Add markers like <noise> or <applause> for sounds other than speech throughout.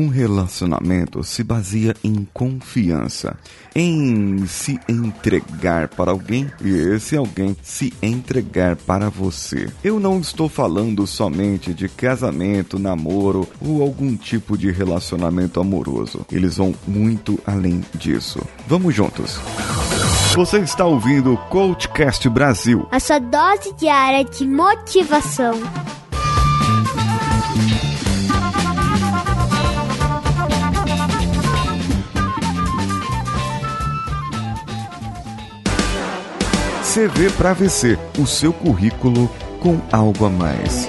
Um relacionamento se baseia em confiança, em se entregar para alguém e esse alguém se entregar para você. Eu não estou falando somente de casamento, namoro ou algum tipo de relacionamento amoroso. Eles vão muito além disso. Vamos juntos. Você está ouvindo o Coachcast Brasil. A sua dose diária de motivação. CV para VC, o seu currículo com algo a mais.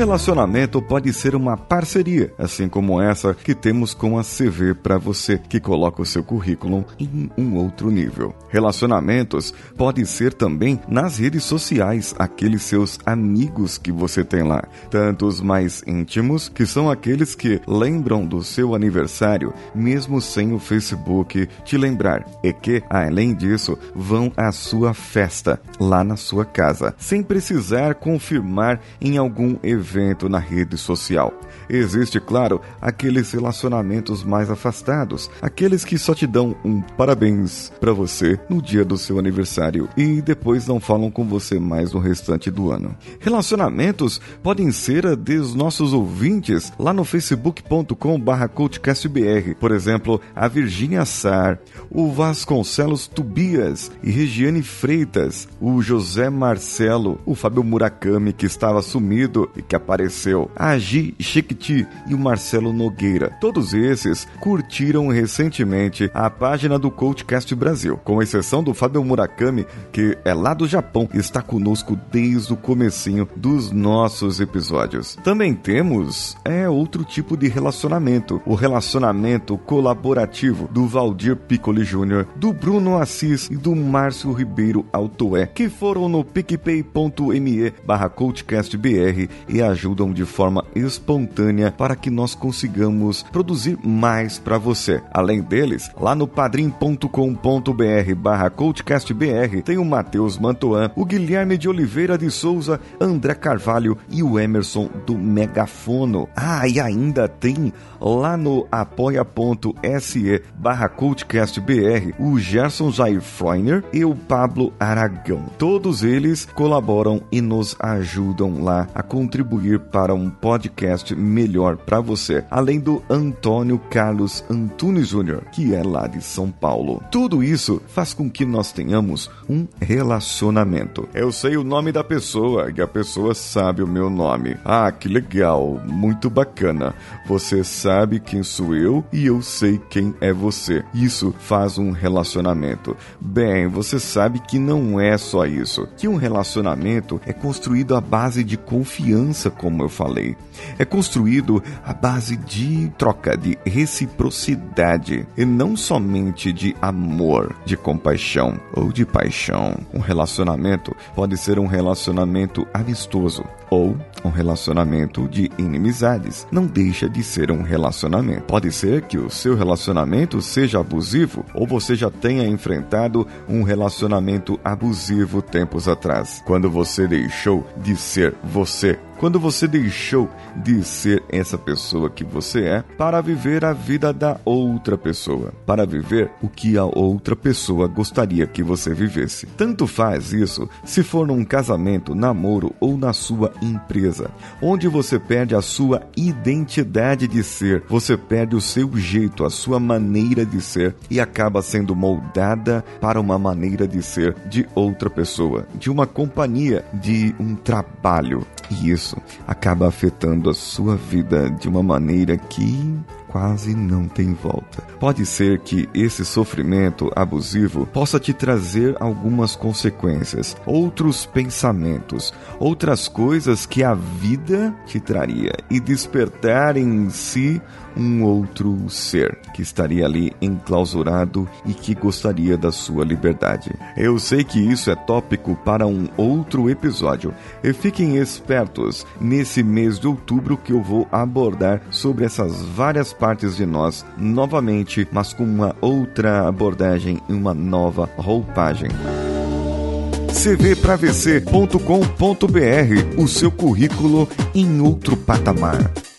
Relacionamento pode ser uma parceria, assim como essa que temos com a CV para você, que coloca o seu currículo em um outro nível. Relacionamentos pode ser também nas redes sociais, aqueles seus amigos que você tem lá, tanto os mais íntimos, que são aqueles que lembram do seu aniversário, mesmo sem o Facebook te lembrar, e que, além disso, vão à sua festa, lá na sua casa, sem precisar confirmar em algum evento evento na rede social. Existe, claro, aqueles relacionamentos mais afastados, aqueles que só te dão um parabéns para você no dia do seu aniversário e depois não falam com você mais no restante do ano. Relacionamentos podem ser dos nossos ouvintes lá no facebook.com/coachcastbr, por exemplo, a Virgínia Sar, o Vasconcelos Tubias e Regiane Freitas, o José Marcelo, o Fábio Murakami que estava sumido e que apareceu, a Gi Chiquiti e o Marcelo Nogueira. Todos esses curtiram recentemente a página do Coachcast Brasil, com exceção do Fábio Murakami, que é lá do Japão e está conosco desde o comecinho dos nossos episódios. Também temos é outro tipo de relacionamento, o relacionamento colaborativo do Valdir Piccoli Jr., do Bruno Assis e do Márcio Ribeiro Altoé, que foram no picpay.me barra coachcastbr e ajudam de forma espontânea para que nós consigamos produzir mais para você. Além deles, lá no padrim.com.br barra coachcastbr tem o Matheus Mantoan, o Guilherme de Oliveira de Souza, André Carvalho e o Emerson do Megafono. Ah, e ainda tem lá no apoia.se barra coachcastbr o Gerson Jair Freiner e o Pablo Aragão. Todos eles colaboram e nos ajudam lá a contribuir para um podcast melhor melhor para você, além do Antônio Carlos Antunes Júnior, que é lá de São Paulo. Tudo isso faz com que nós tenhamos um relacionamento. Eu sei o nome da pessoa e a pessoa sabe o meu nome. Ah, que legal, muito bacana. Você sabe quem sou eu e eu sei quem é você. Isso faz um relacionamento. Bem, você sabe que não é só isso, que um relacionamento é construído à base de confiança, como eu falei. É construído à base de troca, de reciprocidade e não somente de amor, de compaixão ou de paixão. Um relacionamento pode ser um relacionamento amistoso ou um relacionamento de inimizades. Não deixa de ser um relacionamento. Pode ser que o seu relacionamento seja abusivo ou você já tenha enfrentado um relacionamento abusivo tempos atrás, quando você deixou de ser você quando você deixou de ser essa pessoa que você é para viver a vida da outra pessoa, para viver o que a outra pessoa gostaria que você vivesse. Tanto faz isso se for num casamento, namoro ou na sua empresa, onde você perde a sua identidade de ser, você perde o seu jeito, a sua maneira de ser e acaba sendo moldada para uma maneira de ser de outra pessoa, de uma companhia, de um trabalho. E isso acaba afetando a sua vida de uma maneira que quase não tem volta. Pode ser que esse sofrimento abusivo possa te trazer algumas consequências, outros pensamentos, outras coisas que a vida te traria e despertar em si um outro ser que estaria ali enclausurado e que gostaria da sua liberdade. Eu sei que isso é tópico para um outro episódio e fiquem espertos nesse mês de outubro que eu vou abordar sobre essas várias partes de nós novamente, mas com uma outra abordagem e uma nova roupagem. cvpravc.com.br, o seu currículo em outro patamar.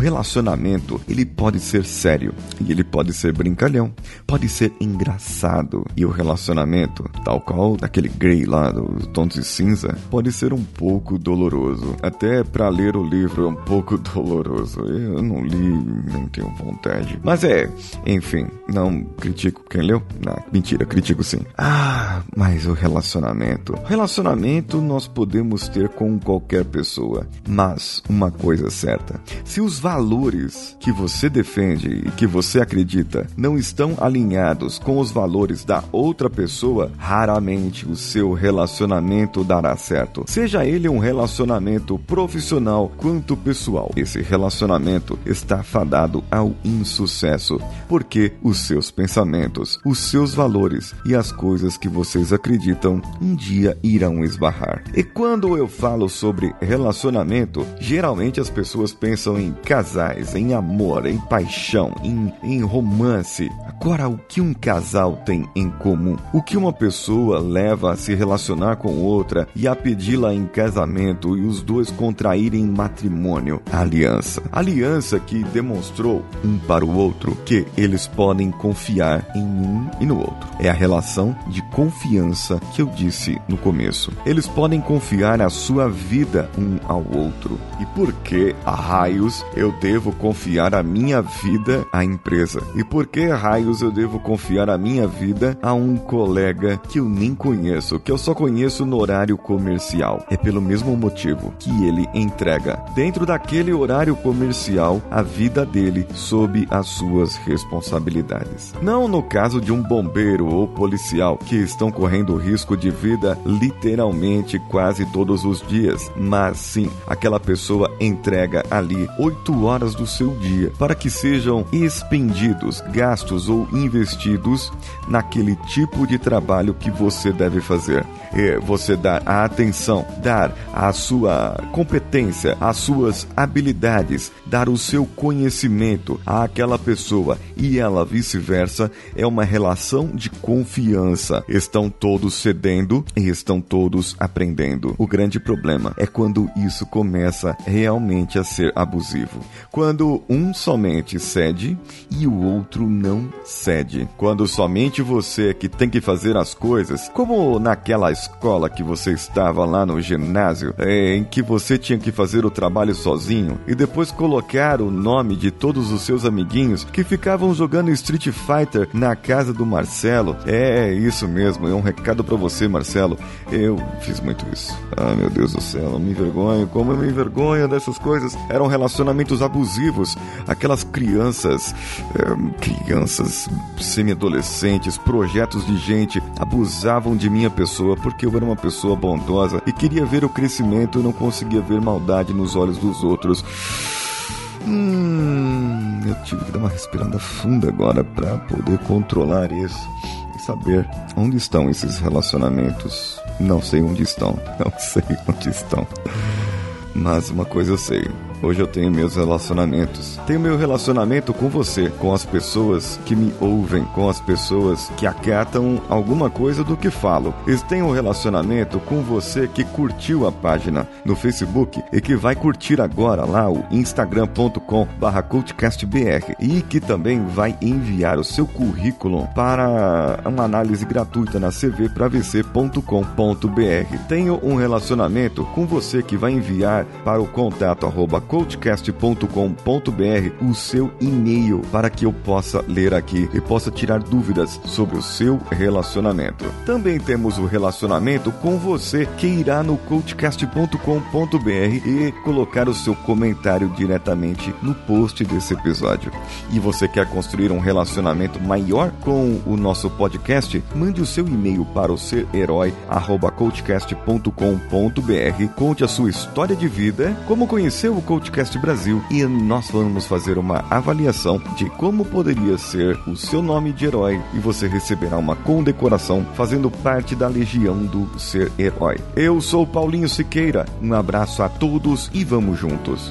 Relacionamento, ele pode ser sério e ele pode ser brincalhão, pode ser engraçado. E o relacionamento, tal qual daquele Grey lá do Tons de Cinza, pode ser um pouco doloroso. Até para ler o livro é um pouco <laughs> doloroso. Eu não li, nem tenho vontade. Mas é, enfim, não critico quem leu. Não, mentira, critico sim. Ah, mas o relacionamento. Relacionamento nós podemos ter com qualquer pessoa. Mas uma coisa é certa: se os valores que você defende e que você acredita não estão alinhados com os valores da outra pessoa, raramente o seu relacionamento dará certo. Seja ele um relacionamento profissional quanto pessoal. Esse relacionamento está fadado ao insucesso, porque os seus pensamentos, os seus valores e as coisas que vocês acreditam um dia irão esbarrar. E quando eu falo sobre relacionamento, geralmente as pessoas pensam em casais, em amor, em paixão, em, em romance. Agora, o que um casal tem em comum? O que uma pessoa leva a se relacionar com outra e a pedi-la em casamento e os dois contraírem matrimônio? A aliança. Aliança que demonstrou um para o outro que eles podem confiar em um e no outro. É a relação de confiança que eu disse no começo. Eles podem confiar a sua vida um ao outro. E por que a raios eu devo confiar a minha vida à empresa? E por que raios eu devo confiar a minha vida a um colega que eu nem conheço, que eu só conheço no horário comercial? É pelo mesmo motivo que ele entrega, dentro daquele horário comercial, a vida dele sob as suas responsabilidades. Não no caso de um bombeiro ou policial que estão correndo risco de vida literalmente quase todos os dias, mas sim aquela pessoa entrega ali oito horas do seu dia para que sejam expendidos, gastos ou investidos naquele tipo de trabalho que você deve fazer. É você dar a atenção, dar a sua competência, as suas habilidades, dar o seu conhecimento àquela pessoa e ela vice-versa é uma relação de confiança. Estão todos cedendo e estão todos aprendendo. O grande problema é quando isso começa realmente a ser abusivo quando um somente cede e o outro não cede. Quando somente você que tem que fazer as coisas, como naquela escola que você estava lá no ginásio, é, em que você tinha que fazer o trabalho sozinho e depois colocar o nome de todos os seus amiguinhos que ficavam jogando Street Fighter na casa do Marcelo. É isso mesmo, é um recado para você, Marcelo. Eu fiz muito isso. Ah, meu Deus do céu, me envergonho, como eu me envergonho dessas coisas. Eram relacionamentos abusivos, aquelas crianças, é, crianças semi-adolescentes, projetos de gente abusavam de minha pessoa porque eu era uma pessoa bondosa e queria ver o crescimento e não conseguia ver maldade nos olhos dos outros. Hum, eu tive que dar uma respirada funda agora para poder controlar isso e saber onde estão esses relacionamentos. Não sei onde estão, <laughs> não sei onde estão. Mas uma coisa eu sei, Hoje eu tenho meus relacionamentos. Tenho meu relacionamento com você, com as pessoas que me ouvem, com as pessoas que acatam alguma coisa do que falo. E tenho um relacionamento com você que curtiu a página no Facebook e que vai curtir agora lá o instagram.com/cultcastbr e que também vai enviar o seu currículo para uma análise gratuita na cvpravc.com.br. Tenho um relacionamento com você que vai enviar para o contato arroba coachcast.com.br o seu e-mail para que eu possa ler aqui e possa tirar dúvidas sobre o seu relacionamento. Também temos o relacionamento com você que irá no coachcast.com.br e colocar o seu comentário diretamente no post desse episódio. E você quer construir um relacionamento maior com o nosso podcast? Mande o seu e-mail para o serherói@coachcast.com.br. Conte a sua história de vida, como conheceu o Coach Podcast Brasil e nós vamos fazer uma avaliação de como poderia ser o seu nome de herói e você receberá uma condecoração fazendo parte da legião do ser herói. Eu sou Paulinho Siqueira, um abraço a todos e vamos juntos.